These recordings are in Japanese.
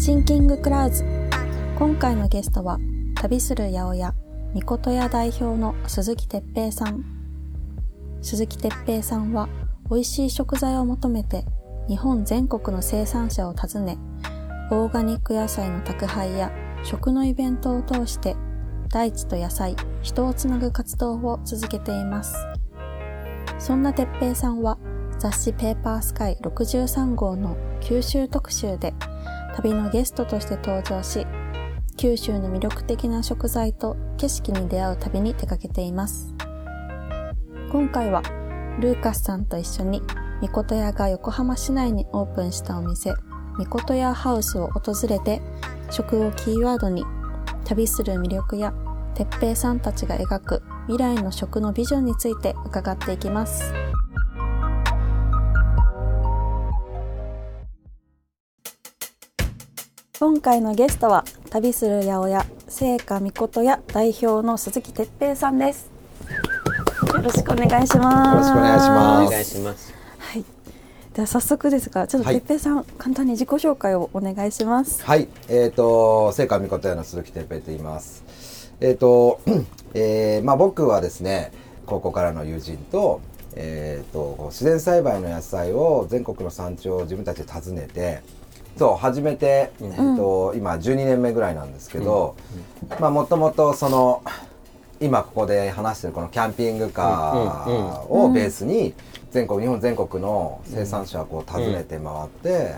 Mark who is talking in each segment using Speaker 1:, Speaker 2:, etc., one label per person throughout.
Speaker 1: シンキングクラウズ今回のゲストは旅する八百屋みこと屋代表の鈴木哲平さん鈴木哲平さんは美味しい食材を求めて日本全国の生産者を訪ねオーガニック野菜の宅配や食のイベントを通して大地と野菜、人をつなぐ活動を続けています。そんな哲平さんは雑誌ペーパースカイ63号の九州特集で旅のゲストとして登場し、九州の魅力的な食材と景色に出会う旅に出かけています。今回はルーカスさんと一緒にみこと屋が横浜市内にオープンしたお店、みこと屋ハウスを訪れて食をキーワードに旅する魅力や哲平さんたちが描く未来の食のビジョンについて伺っていきます。今回のゲストは旅する八百屋聖火みこと屋代表の鈴木哲平さんです。よろしくお願いします。
Speaker 2: よろしくお願いします
Speaker 3: お願いします。
Speaker 1: はい。では早速ですが、ちょっと
Speaker 2: はい
Speaker 1: 哲平さん、簡単に自己紹介をお願いします。
Speaker 2: はい、えっ、と聖火みこと屋の鈴木哲平と言います。えっ、と、えーまあ僕はですね、高校からの友人と、えっ、と自然栽培の野菜を全国の産地を自分たちで訪ねて、そう始めて、えっ、と今12年目ぐらいなんですけど、まあもともとその今ここで話してるこのキャンピングカーをベースに全国日本全国の生産者をこう訪ねて回って、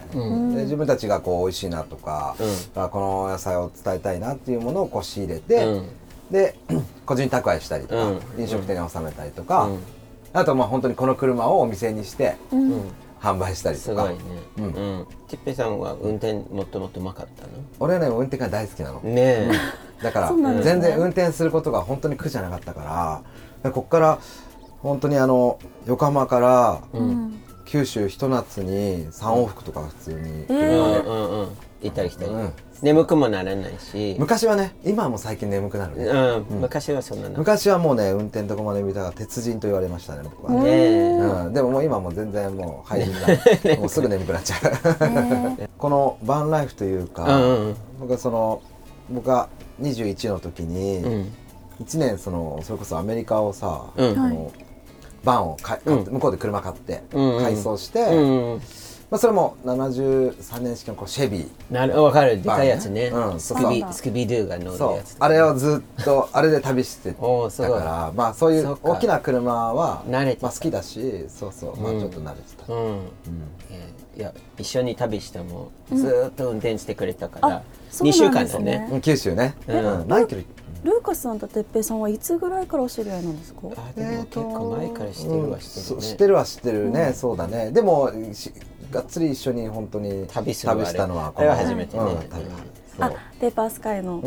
Speaker 2: で自分たちがこう美味しいなとか、あこの野菜を伝えたいなっていうものをこう仕入れて、
Speaker 3: うん。
Speaker 2: で 個人宅配したりとか、
Speaker 3: うん。
Speaker 2: 飲食店に納めたりとか、
Speaker 3: うん。
Speaker 2: あとまあ本当にこの車をお店にして
Speaker 1: うん
Speaker 2: 販売したりとか、
Speaker 3: すごいね。
Speaker 2: う
Speaker 3: うんん。てっぺいさんは運転もっともっとうまかった
Speaker 2: 俺はね運転が大好きなの。
Speaker 3: の。ね
Speaker 2: だから、
Speaker 1: そうなんですね
Speaker 2: 全然運転することが本当に苦じゃなかったからここから本当にあの横浜から
Speaker 1: うん
Speaker 2: 九州ひと夏に3往復とか普通に
Speaker 1: え
Speaker 3: え。うんうんうん。行ったり来たり
Speaker 2: うん。
Speaker 3: 眠くもならないし。
Speaker 2: 昔はね今はもう最近眠くなるね、
Speaker 3: うん。昔はそんなの。
Speaker 2: 昔はもうね運転どこまで見たら鉄人と言われましたね僕は
Speaker 3: ね
Speaker 2: ね、
Speaker 3: え。
Speaker 2: うん、でももう今もう全然もう廃人だもうすぐ眠くなっちゃう
Speaker 1: え
Speaker 2: このバンライフというか、
Speaker 3: うんうん
Speaker 2: 僕はその僕が21の時に、
Speaker 3: うん。
Speaker 2: 1年そのそれこそアメリカをさ、
Speaker 3: うん
Speaker 2: あのバンをか買って向こうで車買って、
Speaker 3: うんうん
Speaker 2: 改装して、
Speaker 3: うん。
Speaker 2: まあ、それも73年式のこうシェビー。
Speaker 3: なる、わかる。でかいやつね。
Speaker 2: うん。
Speaker 3: スキビ、スキビドゥが乗る
Speaker 2: そう。
Speaker 3: やつ。
Speaker 2: あれをずっとあれで旅してたからまあそういう大きな車は
Speaker 3: 慣れてた。
Speaker 2: まあ、好きだしそうそう。まあ
Speaker 3: うん。
Speaker 2: ちょっと慣れてた、
Speaker 3: うん。えーいや、一緒に旅しても、ずーっと運転してくれたから
Speaker 1: うなん
Speaker 3: 2週
Speaker 1: ですね。
Speaker 3: 間だね。
Speaker 2: うん九州ね、
Speaker 3: うん。
Speaker 2: うん何キロ
Speaker 1: ルーカスさんと哲平さんはいつぐらいからお知り合いなんですか？
Speaker 3: あでも結構前から知ってるは知ってるね。
Speaker 2: そう知ってるは知ってるね、そうだね。でもしがっつり一緒に本当に
Speaker 3: 旅
Speaker 2: したのは
Speaker 3: あれは初めてね。
Speaker 2: うん旅。
Speaker 1: あペーパースカイの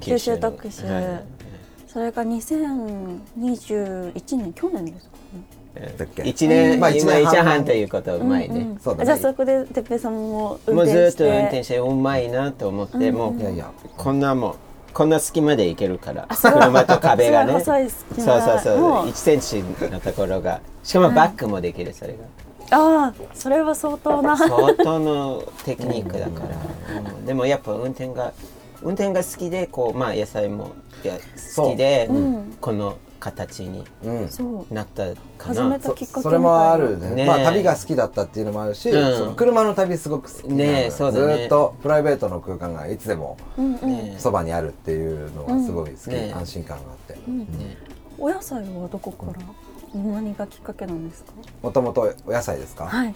Speaker 1: 九州特集。
Speaker 3: はい
Speaker 1: それが2021年去年ですかね。
Speaker 2: だっけ
Speaker 3: 一年、
Speaker 2: まあ
Speaker 3: 今
Speaker 2: 一年半
Speaker 3: ということはうまいね、
Speaker 1: じゃあそこで哲平さんも運
Speaker 3: もうず
Speaker 1: 転して。
Speaker 3: っと運転してうまいなと思って、もう
Speaker 2: いやいや。
Speaker 3: こんなもうこんな隙間で行けるから。車と壁がね。
Speaker 1: そ
Speaker 3: う
Speaker 1: 間
Speaker 3: そうそう
Speaker 1: もう。
Speaker 3: 1センチのところが。しかもバックもできるそれが。
Speaker 1: ああ、それは相当な。
Speaker 3: 相当のテクニックだから、うん。でもやっぱ運転が運転が好きでこうまあ野菜も好きで、
Speaker 1: うん。
Speaker 3: この形に
Speaker 2: うん。
Speaker 1: そう。
Speaker 3: なったか
Speaker 1: 始め
Speaker 3: な
Speaker 1: たきっかけみたいな。
Speaker 2: それもあるね。
Speaker 3: ね
Speaker 2: まあ旅が好きだったっていうのもあるし、
Speaker 3: うん。
Speaker 2: その車の旅すごく好き
Speaker 3: ねそうだね。
Speaker 2: ずっとプライベートの空間がいつでもそばにあるっていうのがすごい好き、
Speaker 3: ね
Speaker 2: 安心感があって。
Speaker 3: ね
Speaker 1: お野菜はどこから？何がきっかけなんですか？
Speaker 2: もともとお野菜ですか、
Speaker 1: はい。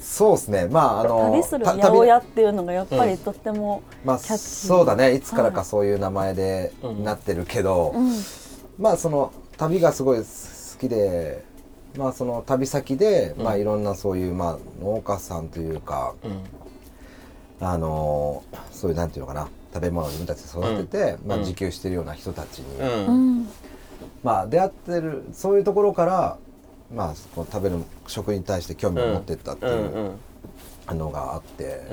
Speaker 2: そうですね。まああの
Speaker 1: 旅する
Speaker 2: た
Speaker 1: 八百屋っていうのがやっぱりとっても
Speaker 2: まあ
Speaker 1: キャッチー。
Speaker 2: そうだね。いつから
Speaker 1: はい。
Speaker 2: かそういう名前で
Speaker 3: うん。
Speaker 2: なってるけど、
Speaker 1: うん
Speaker 2: まあその旅がすごい好きでまあその旅先で、まあいろんなそういうまあ農家さんというか
Speaker 3: うん。
Speaker 2: あのそういうなんていうのかな食べ物を自分たちで育てて、まあ
Speaker 3: うん
Speaker 2: 自給してるような人たちに、まあ出会ってるそういうところからまあこう食べる食に対して興味を持ってったっていうのがあって、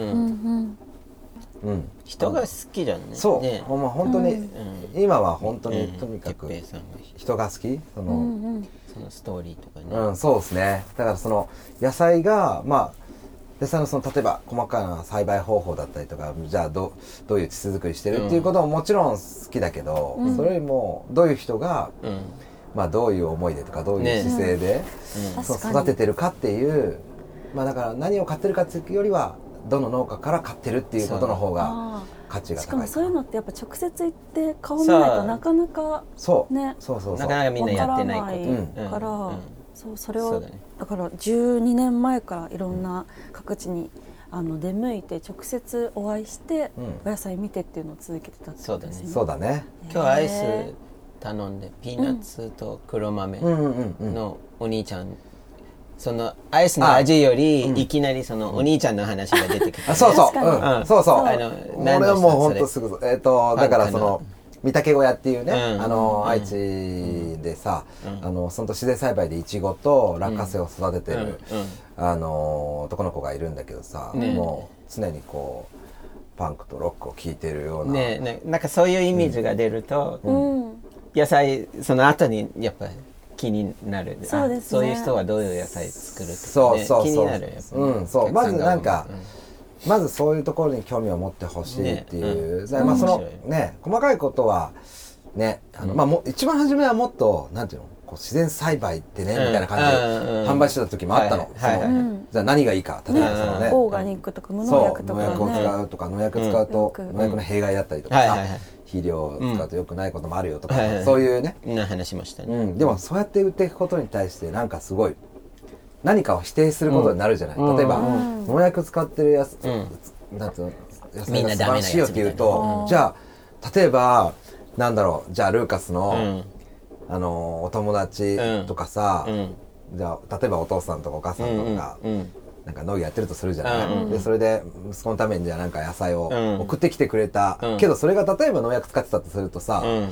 Speaker 3: うん。
Speaker 1: うんうん
Speaker 2: うん
Speaker 3: 人が好きじゃんね。
Speaker 2: そう、
Speaker 3: ね。
Speaker 2: ほんま本当に、
Speaker 1: うん。
Speaker 2: 今は本当に
Speaker 3: うん
Speaker 2: とにかく人が好き？その、
Speaker 1: うんうん。
Speaker 3: そのストーリーとかね、
Speaker 2: うん、そうですね。だからその野菜がまあでそのその例えば細かな栽培方法だったりとかじゃあどどういう地質作りしてるっていうことももちろん好きだけど、それよりもどういう人が、
Speaker 3: うん。
Speaker 2: まあ、どういう思いでとかどういう姿勢で、そう育ててるかっていう、まあ、だから何を買ってるかっていうよりはどの農家から買ってるっていうことの方が
Speaker 1: あ
Speaker 2: 価値
Speaker 1: ーしかもそういうのってやっぱ直接行って顔見ないとなかなか
Speaker 2: そう。
Speaker 1: ね。
Speaker 2: そうそうそう。
Speaker 3: なかなかみんなやってないこと
Speaker 1: わから
Speaker 3: うん
Speaker 1: から、
Speaker 3: うん。
Speaker 1: そうそれを
Speaker 3: そうだね。
Speaker 1: だから12年前からいろんな各地にあの出向いて直接お会いして、
Speaker 2: うん。
Speaker 1: お野菜見てっていうのを続けてたってことですね。
Speaker 2: そうだね。
Speaker 3: 今日アイス
Speaker 1: へ
Speaker 3: 頼んでピーナッツと黒豆
Speaker 2: うんうんうんうん。
Speaker 3: のお兄ちゃんそのアイスの味よりいきなりそのお兄ちゃんの話が出てきて
Speaker 2: あそうそう、うん、そうそう。
Speaker 3: あの
Speaker 2: 俺はもう本当すぐえっ、とだからその御嶽小屋っていうね、
Speaker 3: うん。
Speaker 2: あの、
Speaker 3: うん。
Speaker 2: 愛知でさ、
Speaker 3: うん。
Speaker 2: あのその自然栽培でイチゴと落花生を育ててる、
Speaker 3: うん。うん。
Speaker 2: あの男の子がいるんだけどさ、
Speaker 3: ね。
Speaker 2: もう常にこうパンクとロックを聴いてるような、
Speaker 3: ねねなんかそういうイメージが出ると、
Speaker 1: うん、
Speaker 3: 野菜その後にやっぱ気になる。
Speaker 1: そうですね。
Speaker 3: あそういう人はどういう野菜作るとか、ね、
Speaker 2: そうそうそう。
Speaker 3: 気になるやっぱね。
Speaker 2: うんそう。まずなんか
Speaker 3: う。
Speaker 2: まずそういうところに興味を持ってほしいっていう、
Speaker 3: ね。
Speaker 2: でまあそのね細かいことはねあの、まあも一番初めはもっとなんていうのこう自然栽培ってね、
Speaker 3: うん。
Speaker 2: みたいな感じで
Speaker 3: うんうん。
Speaker 2: 販売してた時もあったの、
Speaker 3: はいはい。はい
Speaker 2: その
Speaker 1: うん。
Speaker 2: じゃあ何がいいか例えばそのね、
Speaker 1: オーガニックとか無農薬とか
Speaker 2: 農薬を
Speaker 1: ね。
Speaker 2: 使うとか農薬使うと、
Speaker 1: うん。
Speaker 2: 農薬の弊害だったりとかさ、
Speaker 3: はいはいはい
Speaker 2: 肥料を使うと良くないこともあるよとか、
Speaker 3: はいはい。はい
Speaker 2: そういうね、
Speaker 3: な話しましたね、
Speaker 2: うん、でもそうやって売っていくことに対してなんかすごい何かを否定することになるじゃない、
Speaker 3: うん。
Speaker 2: 例えば、
Speaker 1: うん。
Speaker 2: 農薬使ってるやつ、
Speaker 3: う
Speaker 2: なんつうの？野菜が素晴らしいよって言うとじゃあ例えばなんだろう。じゃあルーカスの、
Speaker 3: うん。
Speaker 2: あのお友達とかさ、
Speaker 3: うん。
Speaker 2: じゃあ例えばお父さんとかお母さんとかが、
Speaker 3: うんうん
Speaker 2: なんか農業やってるとするじゃない、
Speaker 3: うん
Speaker 2: でそれで息子のためにじゃあなんか野菜を
Speaker 3: うん。
Speaker 2: 送ってきてくれた、
Speaker 3: うん。
Speaker 2: けどそれが例えば農薬使ってたとするとさ、
Speaker 3: うん。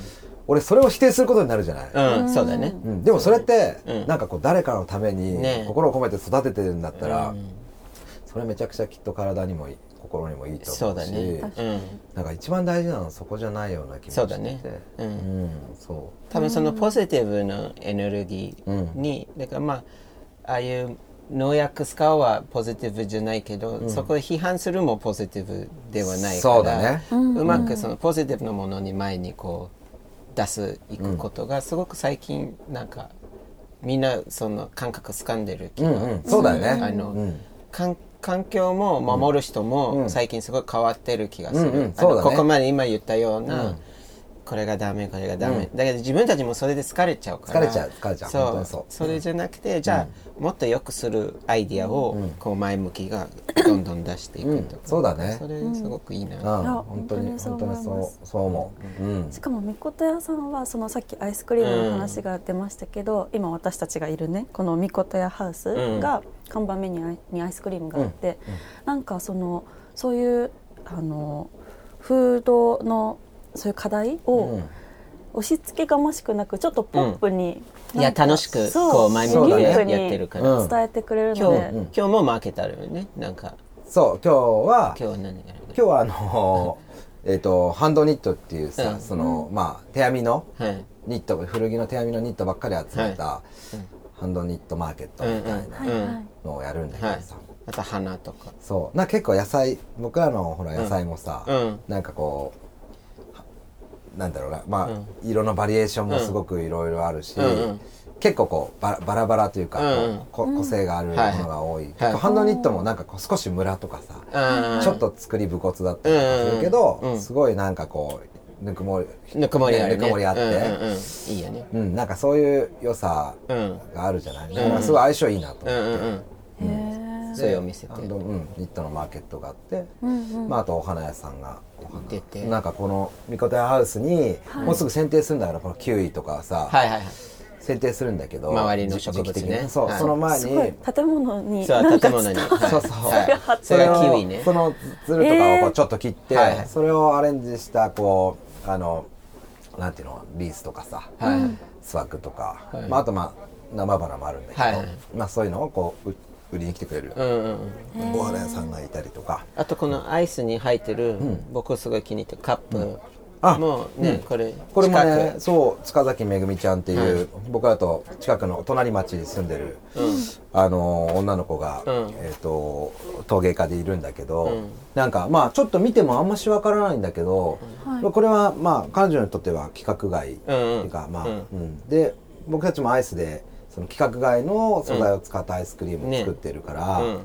Speaker 2: 俺それを否定することになるじゃない、
Speaker 3: うん、そうだね、
Speaker 2: うん。でもそれって、
Speaker 3: うん。
Speaker 2: なんかこう誰かのために
Speaker 3: ね。
Speaker 2: 心を込めて育ててるんだったら、
Speaker 3: うん。
Speaker 2: それめちゃくちゃきっと体にもいい心にもいいと
Speaker 3: そう
Speaker 2: 思うし
Speaker 3: だね、うん、
Speaker 2: なんか一番大事なのはそこじゃないような気もして。て
Speaker 3: そうだね。う
Speaker 2: うんん、そ
Speaker 3: 多分そのポジティブなエネルギーに、だからまあああいう農薬使うはポジティブじゃないけど、そこを批判するもポジティブではないから
Speaker 2: そうだね。
Speaker 3: うまくそのポジティブなものに前にこう出すいくことがすごく最近なんかみんなその感覚掴んでる気が
Speaker 2: うんうん。そうだよね。
Speaker 3: あの、
Speaker 2: うん。
Speaker 3: 環環境も守る人も最近すごい変わってる気がする、ここまで今言ったような、
Speaker 2: うん
Speaker 3: これがダメこれがダメ、だけど自分たちもそれで疲れちゃうから。
Speaker 2: 疲れちゃう疲れちゃう。
Speaker 3: そう。
Speaker 2: にそう。
Speaker 3: それじゃなくて、じゃあもっと良くするアイディアを、こう前向きがどんどん出していくとか、
Speaker 2: うん。そうだね。
Speaker 3: それすごくいいな、
Speaker 2: 本当に
Speaker 1: 本当にそう思います。
Speaker 2: そう思う、うん。
Speaker 1: しかもみこと屋さんはそのさっきアイスクリームの話が出ましたけど、今私たちがいるねこのみこと屋ハウスが看板メニューにアイスクリームがあって、なんかそのそういうあのフードのそういう課題を
Speaker 2: うん。
Speaker 1: 押し付けがましくなくちょっとポップに、
Speaker 3: いや
Speaker 1: なんか
Speaker 3: 楽しくこう前向きでやってるから、
Speaker 2: うん
Speaker 1: 伝えてくれる
Speaker 3: 今日、
Speaker 1: ので、
Speaker 3: 今日もマーケターあるよね。なんか。
Speaker 2: そう今日は
Speaker 3: 今日は何
Speaker 2: 今日はあの えっとハンドニットっていうさ、
Speaker 3: うん。
Speaker 2: そのまあ手編みの
Speaker 3: はい。
Speaker 2: ニット古着の手編みのニットばっかり集めた、ハンドニットマーケットみたい
Speaker 1: はい
Speaker 2: な
Speaker 1: はい
Speaker 2: のをやるんだけど
Speaker 3: はい。
Speaker 2: さ、
Speaker 3: あと花とか。
Speaker 2: そう。なんか結構野菜僕らのほら野菜もさ、
Speaker 3: うん。
Speaker 2: なんかこうなんだろうな。まあ、色のバリエーションもすごくいろいろあるし、
Speaker 3: うんうん。
Speaker 2: 結構こうバラバラバラというか、
Speaker 3: うんうん。
Speaker 2: こ個性があるものが多い、
Speaker 3: はい。
Speaker 2: ハンドニットもなんかこう少しムラとかさ、
Speaker 3: うん
Speaker 2: ちょっと作り武骨だったりとかするけど、
Speaker 3: うんうん
Speaker 2: すごいなんかこうぬくもり
Speaker 3: ぬくもりあるね。
Speaker 2: ぬくもりあって、
Speaker 3: うんうんうん、いいよね。
Speaker 2: うんなんかそういう良さ
Speaker 3: うん。
Speaker 2: があるじゃない、だからすごい相性いいなと思って。
Speaker 3: そういうお店で
Speaker 2: うん、ニットのマーケットがあって、
Speaker 1: うんうん。
Speaker 2: まあ、あとお花屋さんがお花。
Speaker 3: 出て
Speaker 2: なんかこのみことやハウスに、もうすぐ剪定するんだからこのキウイとかさ、
Speaker 3: はいはいはい。
Speaker 2: 剪定するんだけど
Speaker 3: 周りの植物ね。
Speaker 2: そう、
Speaker 3: はい。
Speaker 2: その前に
Speaker 1: すごい。建物に
Speaker 3: そう建物に、はい、
Speaker 2: そうそう。
Speaker 3: はい、それがキウイね。
Speaker 2: そのつるとかをこうちょっと切って、
Speaker 3: はいはい。
Speaker 2: それをアレンジしたこうあのなんていうのリースとかさ、
Speaker 3: はい
Speaker 2: スワッグとか、
Speaker 3: はい。
Speaker 2: まあ、あとまあ生花もあるんだけど、まあ、そういうのをこうう売りに来てくれるお花屋さんがいたりとか、
Speaker 3: あとこのアイスに入ってる、僕すごい気に入ってるカップ、
Speaker 2: あ
Speaker 3: もうね、これ
Speaker 2: これもねそう塚崎めぐみちゃんっていう、僕らと近くの隣町に住んでる、あの女の子が、
Speaker 3: うん。
Speaker 2: えっ、と陶芸家でいるんだけど、なんかまあちょっと見てもあんましわからないんだけど、これはまあ彼女にとっては規格外っていうか、まあ、で僕たちもアイスでその規格外の素材を使ったアイスクリームを作ってるから、
Speaker 3: うん。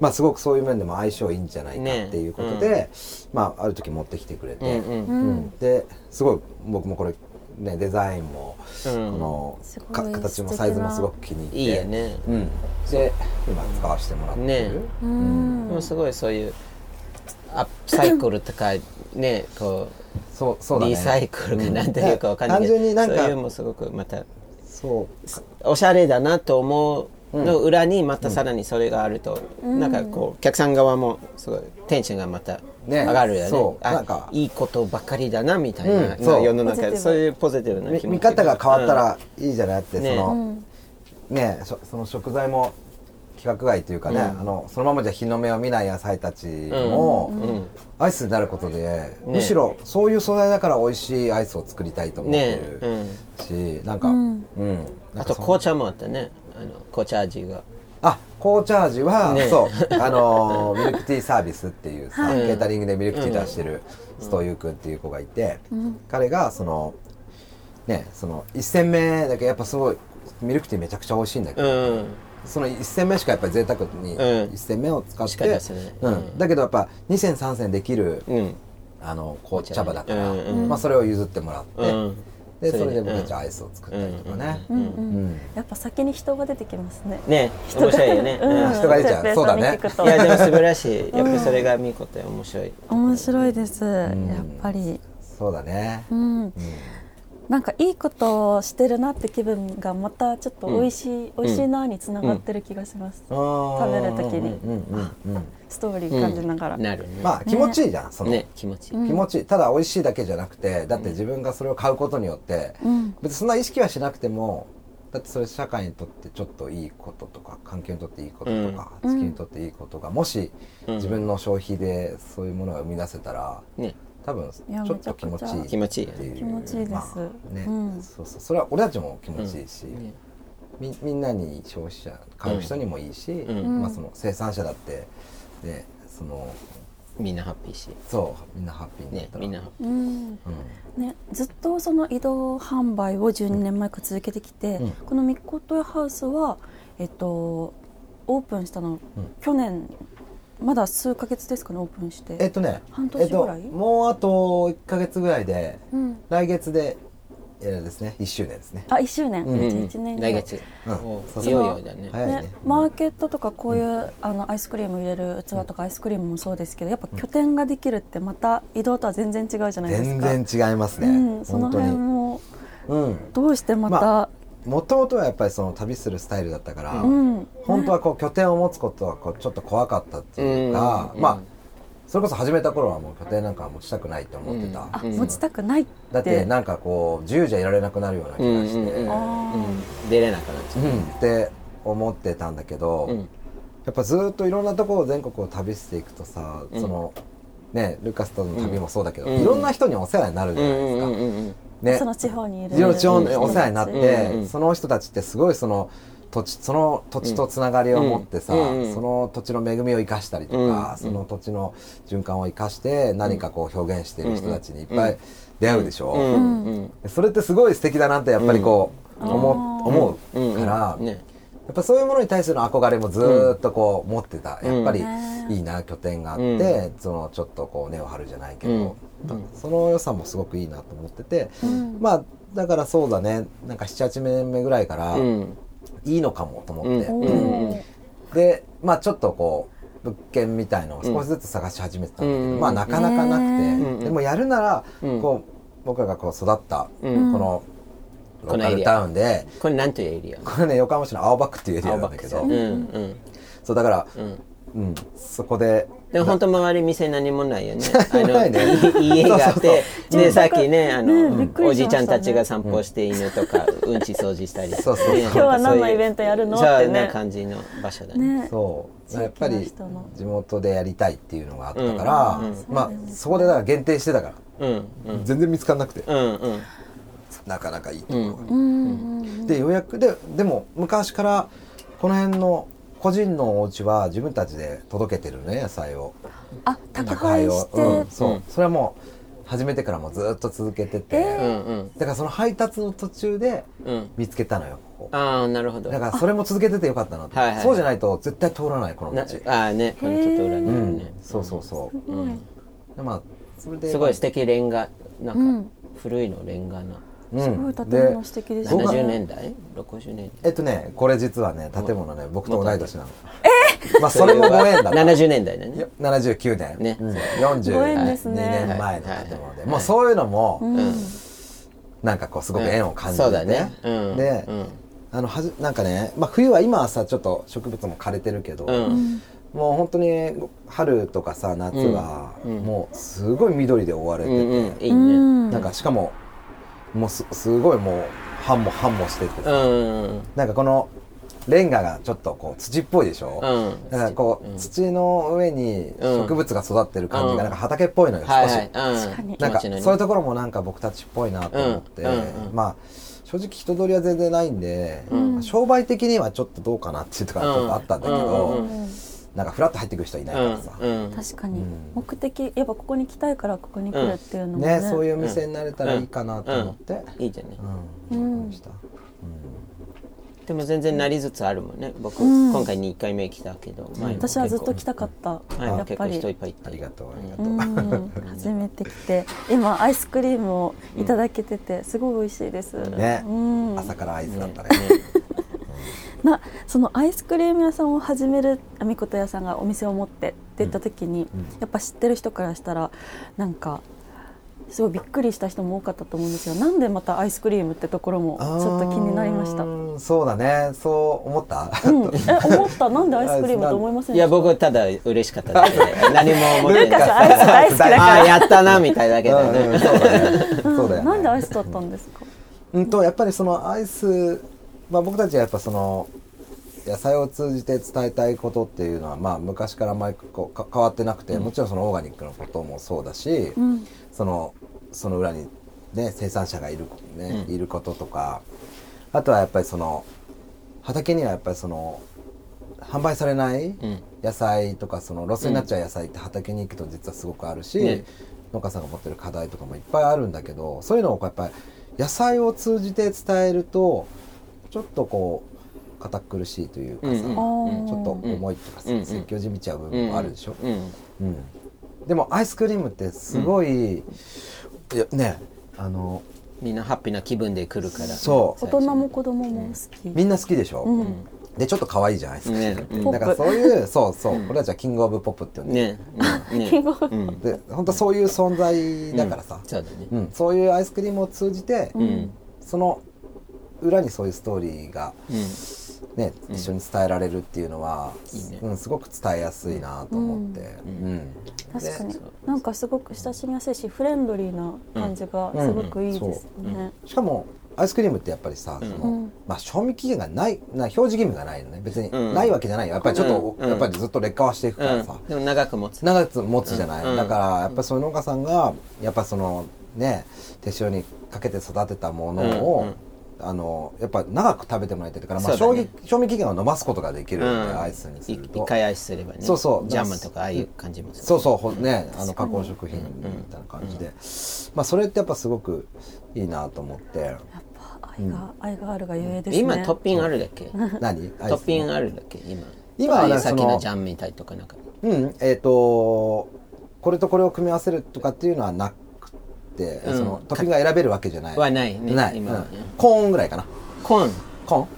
Speaker 2: まあすごくそういう面でも相性いいんじゃないかっていうことで、まあある時持ってきてくれて、
Speaker 3: うんうん
Speaker 2: うん。ですごい僕もこれねデザインも、
Speaker 3: うん。
Speaker 2: このか形もサイズもすごく気に入って
Speaker 3: いいよね。
Speaker 2: うん、で今使わせてもらってる、
Speaker 3: ね。
Speaker 1: うん。
Speaker 3: でもすごいそういうアップサイクルとかねこ
Speaker 2: そうそううだね。
Speaker 3: リサイクルがなんていうかわかんないけ
Speaker 2: 単純になんか
Speaker 3: そういうもすごくまた
Speaker 2: そう。
Speaker 3: おしゃれだなと思うの裏にまたさらにそれがあると、なんかこうお客さん側もすごいテンションがまた
Speaker 2: ね
Speaker 3: 上がるよね。
Speaker 2: そう。
Speaker 3: あ
Speaker 2: なんか。
Speaker 3: いいことばっかりだなみたいな、
Speaker 2: うん。そう
Speaker 3: 世の中そう。いうポジティブな
Speaker 2: み
Speaker 3: 気持ち
Speaker 2: 見方が変わったらいいじゃないって、
Speaker 3: ね
Speaker 2: その、ねそその食材も規格外というかね、あのそのままじゃ日の目を見ない野菜たちも、アイスになることで、むしろそういう素材だから美味しいアイスを作りたいと思って
Speaker 3: ね。
Speaker 2: る
Speaker 3: うん。
Speaker 2: し、なんか、うん。なん
Speaker 3: あと紅茶もあったね。あの紅茶味が。
Speaker 2: あ紅茶味は、
Speaker 3: ね。
Speaker 2: そう。あのーミルクティーサービスっていうさ、ケータリングでミルクティー出してるストーユー君っていう子がいて、彼がそのねその1戦目だけやっぱすごいミルクティーめちゃくちゃ美味しいんだけ
Speaker 3: う
Speaker 2: ど、
Speaker 3: ん
Speaker 2: その1戦目しかやっぱり贅沢に
Speaker 3: ん。
Speaker 2: 1戦目を使っ、
Speaker 3: してか出せない
Speaker 2: うん、だけどやっぱ2戦3戦できる、
Speaker 3: うん。
Speaker 2: あの紅茶葉だから、
Speaker 3: うんうん
Speaker 2: まあ、それを譲ってもらって、
Speaker 3: うん。
Speaker 2: でそ
Speaker 3: それで
Speaker 2: 僕たちアイスを作ったりとかね、
Speaker 1: うんうん
Speaker 2: うん。
Speaker 1: やっぱ先に人が出てきますね。
Speaker 3: ね面白いよね、
Speaker 1: うん。
Speaker 2: 人が出ちゃうそうだね。
Speaker 3: いやでも素晴らしい。やっぱりそれが見事で面白い、
Speaker 1: 面白いです、やっぱり。
Speaker 2: そうだね、
Speaker 1: うん、なんかいいことをしてるなって気分がまたちょっと美味しい、美味しいなにつながってる気がします、
Speaker 2: 食
Speaker 1: べる時に。
Speaker 2: うんうんうんうん
Speaker 1: ストーリー感じながら、
Speaker 3: なるね
Speaker 2: まあ気持ちいいじゃん、その、
Speaker 3: ね気持ちいい、
Speaker 2: 気持ちいい。ただ美味しいだけじゃなくてだって自分がそれを買うことによって、
Speaker 1: ん。
Speaker 2: 別にそんな意識はしなくてもだってそれ社会にとってちょっといいこととか環境にとっていいこととか、地球にとっていいことがもし自分の消費でそういうものが生み出せたら、
Speaker 3: ね
Speaker 2: 多分ちょっと気持ちいい。
Speaker 3: 気持ちいいよね。
Speaker 2: っていう
Speaker 1: 気持ちいいです。
Speaker 2: まあね、
Speaker 1: うん。
Speaker 2: そうそう。それは俺たちも気持ちいいし、
Speaker 3: ね
Speaker 2: みみんなに消費者買う人にもいいし、
Speaker 3: ん。
Speaker 2: まあ、その生産者だってねその
Speaker 3: みんなハッピーし。
Speaker 2: そうみんなハッピー
Speaker 3: ねみんなハッピー。
Speaker 1: うん。ね、ずっとその移動販売を12年前から続けてきて、
Speaker 2: うん。
Speaker 1: このミッコトヤハウスは、えっと、オープンしたの、去年まだ数ヶ月ですかねオープンして。
Speaker 2: えっとね
Speaker 1: 半年ぐらい？
Speaker 2: えっと、もうあと1か月ぐらいで、
Speaker 1: うん。
Speaker 2: 来月でえーですね1周年ですね。
Speaker 1: あ1周年、
Speaker 2: うん。
Speaker 1: じゃあ1年後
Speaker 3: 来月、
Speaker 2: うん。
Speaker 3: お
Speaker 2: そう
Speaker 3: いよいよだね。
Speaker 2: 早いね。
Speaker 1: ね、マーケットとかこういう、あのアイスクリーム入れる器とかアイスクリームもそうですけどやっぱ拠点ができるってまた移動とは全然違うじゃないです
Speaker 2: 全
Speaker 1: か
Speaker 2: 然違いますね、
Speaker 1: うん、その
Speaker 2: 本当に。
Speaker 1: 辺も
Speaker 2: うん。
Speaker 1: どうしてまた、
Speaker 2: まもともとはやっぱりその旅するスタイルだったから、
Speaker 1: うん。
Speaker 2: 本当はこう拠点を持つことはこうちょっと怖かったっていうか、
Speaker 3: うん。
Speaker 2: まあそれこそ始めた頃はもう拠点なんかは持ちたくないって思ってた、
Speaker 1: あ持ちたくないって。
Speaker 2: だってなんかこう自由じゃいられなくなるような気がして、
Speaker 3: うん。うん。うん
Speaker 1: あ
Speaker 3: うん出れなくなっちゃう、
Speaker 2: うん。って思ってたんだけど、
Speaker 3: うん。
Speaker 2: やっぱずっといろんなところを全国を旅していくとさ、そのねルカスとの旅もそうだけど、
Speaker 3: うん。
Speaker 2: いろんな人にお世話になるじゃないですか。ね。
Speaker 1: その地方にいる。
Speaker 2: 地方にお世話になって、その人たちってすごいその土地その土地とつながりを持ってさ、その土地の恵みを生かしたりとか、その土地の循環を生かして何かこう表現している人たちにいっぱい出会うでしょ、
Speaker 3: う
Speaker 2: それってすごい素敵だなってやっぱりこう、思う思うから、やっぱそういうものに対する憧れもずーっとこう持ってた、やっぱり
Speaker 1: うん
Speaker 2: いいな拠点があって、そのちょっとこう根を張るじゃないけど、その良さもすごくいいなと思ってて、まあだからそうだね。なんか78年目ぐらいから
Speaker 3: うん。
Speaker 2: いいのかもと思って、
Speaker 3: うん。
Speaker 2: でまあちょっとこう物件みたいのを少しずつ探し始めてたんだけど、
Speaker 3: うん。
Speaker 2: まあなかなかなくて、
Speaker 3: うん
Speaker 2: でもやるなら、
Speaker 3: うん。
Speaker 2: こう僕らがこう育った、
Speaker 3: うん。
Speaker 2: このロ
Speaker 3: このエリア。
Speaker 2: ーカルタウンで
Speaker 3: これなんていうエリア？
Speaker 2: これね横浜市の青葉区っていうエリアなんだけど、
Speaker 3: うんうん。
Speaker 2: そうだから、
Speaker 3: うん。
Speaker 2: うん、そこで
Speaker 3: でも本当周り店何もないよね。家が あって、で、さっきね、あの、おじいちゃんたちが散歩して犬とか、うんち掃除したり。
Speaker 2: そうそう。
Speaker 3: ね
Speaker 2: 今
Speaker 1: 日は何のイベントやるの
Speaker 3: そう
Speaker 1: ってね。
Speaker 3: な感じの場所だね。
Speaker 1: ね。
Speaker 2: そう。
Speaker 1: 地
Speaker 2: やっぱり地元でやりたいっていうのがあったから、
Speaker 3: うん。
Speaker 2: まあそこでだから限定してたから、全然見つからなくて、なかなかいいところが、
Speaker 1: うん。うん
Speaker 2: で予約ででも昔からこの辺の個人のお家は自分たちで届けてるね野菜を。
Speaker 1: あ宅配して、
Speaker 2: うん、そう、
Speaker 3: うん。
Speaker 2: それはもう始めてからもずっと続けてて、
Speaker 1: え
Speaker 3: うんうん
Speaker 2: だからその配達の途中で
Speaker 3: うん。
Speaker 2: 見つけたのよここ。
Speaker 3: ああなるほど。
Speaker 2: だからそれも続けててよかったなと、
Speaker 3: はいはい
Speaker 2: そうじゃないと絶対通らないこの道。
Speaker 3: なああねこのちょっと裏にね。
Speaker 2: そうそうそう。
Speaker 1: すごい。
Speaker 2: でまあそれです
Speaker 3: ごい素敵レンガな
Speaker 1: うん。
Speaker 3: か古いのレンガな
Speaker 2: うん。
Speaker 1: すごい建物素敵ですね。
Speaker 2: 僕は
Speaker 3: 70年代？60年
Speaker 2: えっとねこれ実はね建物ね僕と同い年なの。えまあそれもご縁だった
Speaker 3: 70年代だね。
Speaker 2: いや79年、
Speaker 3: ね。
Speaker 2: うん、
Speaker 1: ご
Speaker 2: 42
Speaker 1: 縁ですね。
Speaker 2: 年前の建物で、
Speaker 3: はい
Speaker 2: もうそういうのも、
Speaker 1: うん。
Speaker 2: なんかこうすごく縁を感じて、
Speaker 3: そうだね。うん。
Speaker 2: で、
Speaker 3: うん。
Speaker 2: あのはじなんかね、まあ、冬は今はさちょっと植物も枯れてるけど、
Speaker 3: うん。
Speaker 2: もう本当に春とかさ夏はもうすごい緑で覆われてて、
Speaker 3: うんうん。いいね。
Speaker 1: うん。
Speaker 2: なんかしかももうすすごいもう繁茂繁茂しててさ、
Speaker 3: うん。
Speaker 2: なんかこのレンガがちょっとこう土っぽいでしょ、
Speaker 3: うん。
Speaker 2: だからこう、土の上に
Speaker 3: うん。
Speaker 2: 植物が育ってる感じ
Speaker 3: うん。
Speaker 2: がなんか畑っぽいのよ、少し、
Speaker 3: はいはい。
Speaker 1: 確かに。
Speaker 2: なんかそういうところもなんか僕たちっぽいなと思って、
Speaker 3: うん。うん。うん。
Speaker 2: まあ正直人通りは全然ないんで、
Speaker 1: ん。
Speaker 2: 商売的にはちょっとどうかなっていうところはちょっとあったんだけど、
Speaker 3: うん。
Speaker 1: うん
Speaker 2: なんかフラッと入ってくる人いないからさ、
Speaker 3: うんうん。
Speaker 1: 確かに、
Speaker 2: うん。
Speaker 1: 目的やっぱここに来たいからここに来るっていうのもね,、
Speaker 2: ねそういう店になれたらいいかなと思って、
Speaker 3: いいじゃない。
Speaker 2: うん。
Speaker 3: でも全然なりつつあるもんね。僕
Speaker 1: うん。
Speaker 3: 今回2回目来たけど
Speaker 1: 私はずっと
Speaker 3: 結
Speaker 1: 来たかった、やっぱり。
Speaker 3: 人いっぱいいて
Speaker 2: ありがとうありが
Speaker 1: う
Speaker 2: とう、
Speaker 1: ん。初めて来て。今アイスクリームをいただけててすごい美味しいです、
Speaker 2: ね。
Speaker 1: うん、
Speaker 2: 朝からアイスだったね
Speaker 1: なそのアイスクリーム屋さんを始めるあみこと屋さんがお店を持ってって言った時に、やっぱ知ってる人からしたらなんかすごいびっくりした人も多かったと思うんですよ。なんでまたアイスクリームってところもちょっと気になりました、
Speaker 2: そうだね。そう思った、
Speaker 1: え思った？なんでアイスクリームと思いません
Speaker 3: いや
Speaker 1: でした？
Speaker 3: 僕ただ嬉しかっただけで 何も思って
Speaker 1: ルーカス
Speaker 3: ない
Speaker 1: アイス大好きだから。
Speaker 3: ああやったなみたいだけど
Speaker 2: うんうん
Speaker 3: ね
Speaker 2: そうだね。そうだよね。
Speaker 1: なんでアイスだったんですか？
Speaker 2: うんとやっぱりそのアイス、まあ、僕たちはやっぱその野菜を通じて伝えたいことっていうのは、まあ、昔からあんまりこうか変わってなくて、もちろんそのオーガニックのこともそうだし、
Speaker 1: うん。
Speaker 2: そのその裏に、ね、生産者がいる,、ねいることとかあとはやっぱりその畑にはやっぱりその販売されない
Speaker 3: ん。
Speaker 2: 野菜とかそのロスになっちゃう野菜って畑に行くと実はすごくあるし、
Speaker 3: ね。
Speaker 2: 農家さんが持ってる課題とかもいっぱいあるんだけどそういうのをこうやっぱり野菜を通じて伝えるとちょっとこう堅苦しいというかさ、
Speaker 3: うんうん。
Speaker 2: ちょっと重いとかさ、
Speaker 3: うんうん。
Speaker 2: 説教じみちゃう部分もあるでしょ、
Speaker 3: うん
Speaker 2: うん。でもアイスクリームってすごい、いやねあの
Speaker 3: みんなハッピーな気分で来るから。
Speaker 2: そう。
Speaker 1: 大人も子供も好き、
Speaker 2: みんな好きでしょ、
Speaker 1: うん。
Speaker 2: でちょっと可愛いじゃんアイスクリームって、
Speaker 3: ね。
Speaker 1: うん
Speaker 2: だからそういうそうそう、俺たちはキングオブポップって呼んでる、
Speaker 3: ね。うんね。
Speaker 1: キングオブ。
Speaker 3: うん。
Speaker 2: で本当そういう存在だからさ、
Speaker 3: そうだね。
Speaker 2: うん。そういうアイスクリームを通じて、
Speaker 3: うん。
Speaker 2: その裏にそういうストーリーが、
Speaker 3: うん
Speaker 2: ね、一緒に伝えられるっていうのは、
Speaker 3: いいね。
Speaker 2: うん、すごく伝えやすいなと思って、うん。
Speaker 1: 確かに。
Speaker 2: で
Speaker 1: なんかすごく親しみやすいしフレンドリーな感じがすごくいいですね。
Speaker 2: しかもアイスクリームってやっぱりさ、その
Speaker 1: うん。
Speaker 2: まあ、賞味期限がないな表示義務がないのね。別に
Speaker 3: うん。
Speaker 2: ないわけじゃない。よやっぱりちょっと、
Speaker 3: うん。
Speaker 2: やっぱりずっと劣化はしていくからさ、
Speaker 3: うん。でも長く持つ。
Speaker 2: 長く持つじゃない、
Speaker 3: うん。
Speaker 2: だからやっぱりそういう農家さんがやっぱそのね手塩にかけて育てたものを、
Speaker 3: うん。うん
Speaker 2: あのやっぱ長く食べてもらいたいから、まあ
Speaker 3: そうだね。
Speaker 2: 賞味賞味期限を伸ばすことができるので、
Speaker 3: うん。
Speaker 2: アイスにすると。
Speaker 3: 一回アイスすればね。
Speaker 2: そうそう。
Speaker 3: ジャムとかああいう感じもする。
Speaker 2: そうそうほねあの加工食品みたいな感じで、まあそれってやっぱすごくいいなと思って。
Speaker 1: やっぱ愛が、愛があるがゆえですね。
Speaker 3: 今トッピングあるだっけ？
Speaker 2: 何？
Speaker 3: トッピングあるだっけ？今。
Speaker 2: 今は
Speaker 3: さっき
Speaker 2: その
Speaker 3: のジャムみたいとかなんか。
Speaker 2: うんえっ、とこれとこれを組み合わせるとかっていうのはなくそのトッピングが選べるわけじゃない。
Speaker 3: はないね
Speaker 2: ない、コーンぐらいかな。
Speaker 3: コーン。
Speaker 2: コーン。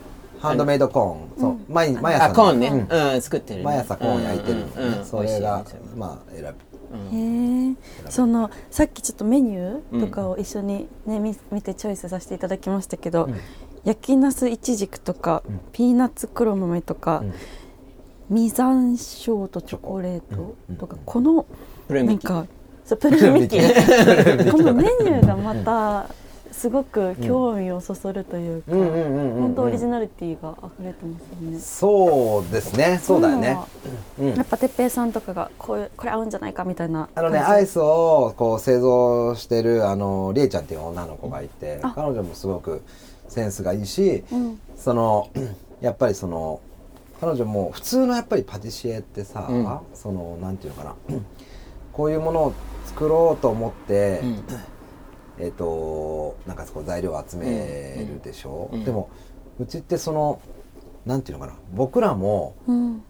Speaker 2: ハンドメイドコーン、そう。毎毎朝
Speaker 3: あコーンね。
Speaker 2: うん。
Speaker 3: うん作ってるね。
Speaker 2: 毎朝コーン焼いてる。
Speaker 3: うんうんうん。
Speaker 2: それがまあ選ぶ。
Speaker 1: へえそのさっきちょっとメニューとかを一緒にね、み見てチョイスさせていただきましたけど、焼きナスイチジクとか、ピーナッツ黒豆とか、実山椒とチョコレートとか、このなんかそう プルミキ。このメニューがまたすごく興味をそそるというか、本当オリジナリティが溢れてますよね。
Speaker 2: そうですね。そうだよね。
Speaker 1: そうやっぱ哲平さんとかがこういうこれ合うんじゃないかみたいな
Speaker 2: あのね、アイスをこう製造してるあのりえちゃんっていう女の子がいて
Speaker 1: あ。
Speaker 2: 彼女もすごくセンスがいいし、
Speaker 1: うん。
Speaker 2: その やっぱりその彼女も普通のやっぱりパティシエってさ、
Speaker 3: うん。
Speaker 2: そのなんていうのかな。こういうものを作ろうと思って、
Speaker 3: うん。
Speaker 2: えっ、となんかそこ材料を集めるでしょ、
Speaker 3: うん。
Speaker 2: でもうちってそのなんていうのかな？僕らも
Speaker 1: うん。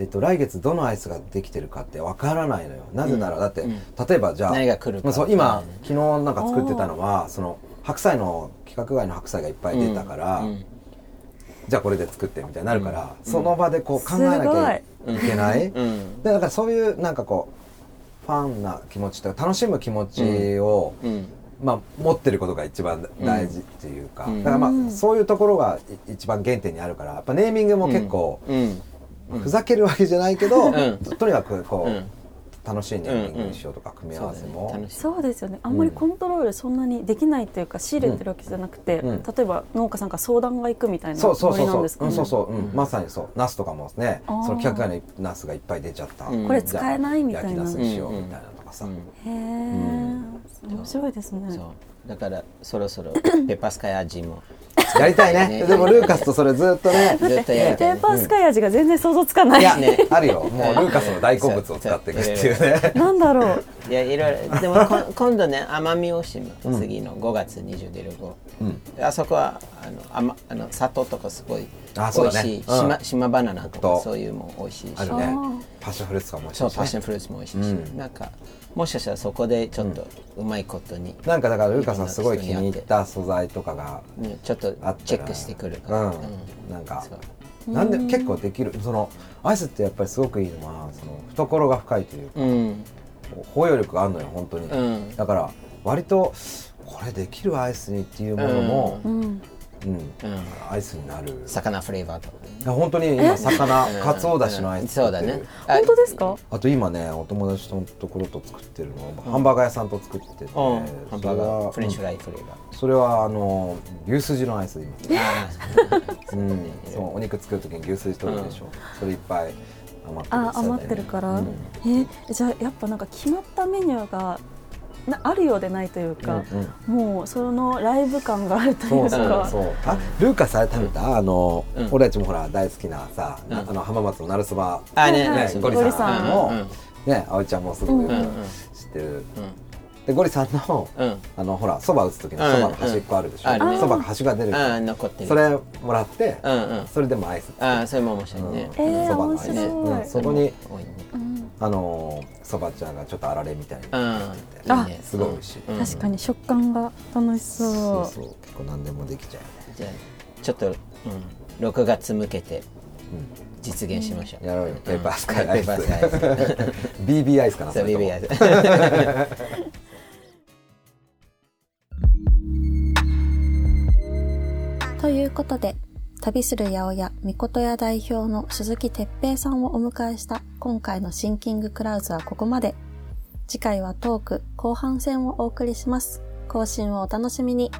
Speaker 2: えっと、来月どのアイスができてるかってわからないのよ。なぜならだって、
Speaker 3: うん。
Speaker 2: 例えばじゃあ
Speaker 3: 何が来るか。
Speaker 2: まあそう今、
Speaker 3: うん。
Speaker 2: 昨日なんか作ってたのはその白菜の規格外の白菜がいっぱい出たから、
Speaker 3: うん。
Speaker 2: じゃあこれで作ってみたいになるから、
Speaker 3: うん。
Speaker 2: その場でこう考えなきゃいけない、
Speaker 3: うん。
Speaker 2: でだからそういうなんかこうファンな気持ちとか楽しむ気持ちを、
Speaker 3: うん。
Speaker 2: まあ、持ってることが一番大事っていうか、
Speaker 3: うん。
Speaker 2: だからまあ、
Speaker 1: うん。
Speaker 2: そういうところがい一番原点にあるからやっぱネーミングも結構、
Speaker 3: うん。
Speaker 2: ふざけるわけじゃないけど、
Speaker 3: ん。
Speaker 2: とにかくこう、
Speaker 3: うん
Speaker 2: 楽しいネーミングにしようとか、組み合わせ
Speaker 3: そうだ
Speaker 2: も
Speaker 3: ね楽しい。
Speaker 1: そうですよね。あんまりコントロールそんなにできないというか仕入れてるわけじゃなくて、
Speaker 2: うん。
Speaker 1: 例えば農家さんから相談が行くみたいな
Speaker 2: そうそうそうそう、
Speaker 1: ノリなんですかね。
Speaker 2: うん、そうそう、うん、まさにそう。ナスとかもねその規格外のナスがいっぱい出ちゃった、
Speaker 3: うん。
Speaker 1: これ使えないみたいな
Speaker 2: 焼きナスにしようみたいなとかさ、
Speaker 3: うん。
Speaker 1: へえ、面白いですね。
Speaker 3: そう。だからそろそろペッパースカイ味も
Speaker 2: やりたいね。
Speaker 3: ね。
Speaker 2: でもルーカスとそれずっとね。
Speaker 3: ずっとやりたい
Speaker 1: ペーパースカイ味が全然想像つかない、
Speaker 2: いや、
Speaker 3: ね
Speaker 2: あるよ。もうルーカスの大好物を使っていくっていうね。
Speaker 1: なんだろう
Speaker 3: いやいろいろ。でもこ 今度ね奄美大島、次の5月25、
Speaker 2: うん。
Speaker 3: あそこはあのあまあの砂糖とかすごい
Speaker 2: あそうだね。
Speaker 3: 美味しい、
Speaker 2: うん。
Speaker 3: 島島バナナと
Speaker 2: と
Speaker 3: かそういうも美味しいし。
Speaker 2: あるね。パッションフルーツとかも美味しいしね。
Speaker 3: そうパッションフルーツも美味しいし、
Speaker 2: うん。
Speaker 3: なんかもしかしたらそこでちょっとうまいことに、
Speaker 2: なんかだからルーカスはすごい気に入った素材とかが
Speaker 3: ねちょっとチェックしてくるから、
Speaker 2: うん。なんかなんで結構できるそのアイスってやっぱりすごくいいのはその懐が深いというか。
Speaker 3: うん
Speaker 2: 包容力があるのよ本当に、
Speaker 3: うん。
Speaker 2: だから割とこれできるアイスにっていうものも、
Speaker 1: うん。
Speaker 2: うん。
Speaker 3: うん。
Speaker 2: アイスになる。
Speaker 3: 魚フレーバーとか。ね
Speaker 2: いや本当に今魚
Speaker 3: うん
Speaker 2: かつおだしのアイス
Speaker 3: そうだね。あ
Speaker 1: 本当ですか？
Speaker 2: あと今ねお友達のところと作ってるの、ハンバーガー屋さんと作ってて、
Speaker 3: うん。ハンバーガーフレンチ
Speaker 2: フ
Speaker 3: フライフレーバー、
Speaker 2: それはあの牛すじのアイス今。
Speaker 3: あ
Speaker 2: うん、そうお肉作る時に牛すじ取るでしょ、それいっぱい余ってる
Speaker 1: あ余ってるから、
Speaker 2: うん。
Speaker 1: えーじゃあやっぱなんか決まったメニューがなあるようでないというか、もうそのライブ感があるとい
Speaker 2: そううそう。
Speaker 1: か
Speaker 2: そう。あルーカスあれ食べた、あの、
Speaker 3: うん。
Speaker 2: 俺たちもほら大好きなさ、
Speaker 3: うん。
Speaker 2: あの浜松のなるそば
Speaker 3: あね
Speaker 2: ね
Speaker 3: そう
Speaker 2: ゴリさ
Speaker 1: ん
Speaker 2: ん。も、
Speaker 3: うんうん。
Speaker 2: ね葵ちゃんもすごく
Speaker 1: うんうん
Speaker 2: 知ってる、でゴリさんの、
Speaker 3: うん。
Speaker 2: あのほらそば打つ時の
Speaker 3: うん
Speaker 2: そばの端っこあるでしょ？
Speaker 3: うん。あるね
Speaker 2: そば、が端が出る。
Speaker 3: ああ残ってる。
Speaker 2: それもらって、
Speaker 3: うんうん。
Speaker 2: それでもアイス
Speaker 3: ああそれも面白いね、
Speaker 1: えー
Speaker 2: そばのアイス、
Speaker 1: 面白い。
Speaker 2: うんそこに
Speaker 3: 多いね。
Speaker 1: うん。
Speaker 2: あのそばちゃんがちょっとあられみたいになってて、
Speaker 3: うん
Speaker 2: すごい美味しい、
Speaker 3: うん。
Speaker 1: 確かに食感が楽しそう。
Speaker 2: そうそう結構何でもできちゃうね。
Speaker 3: じゃあちょっと、うん、6月向けて実現しましょう、
Speaker 2: やろうよ。ペーパースカイアイス。BB アイス。かな
Speaker 3: そう BB アイス
Speaker 1: ということで旅する八百屋みことや代表の鈴木哲平さんをお迎えした今回のシンキングクラウズはここまで。次回はトーク後半戦をお送りします。更新をお楽しみに。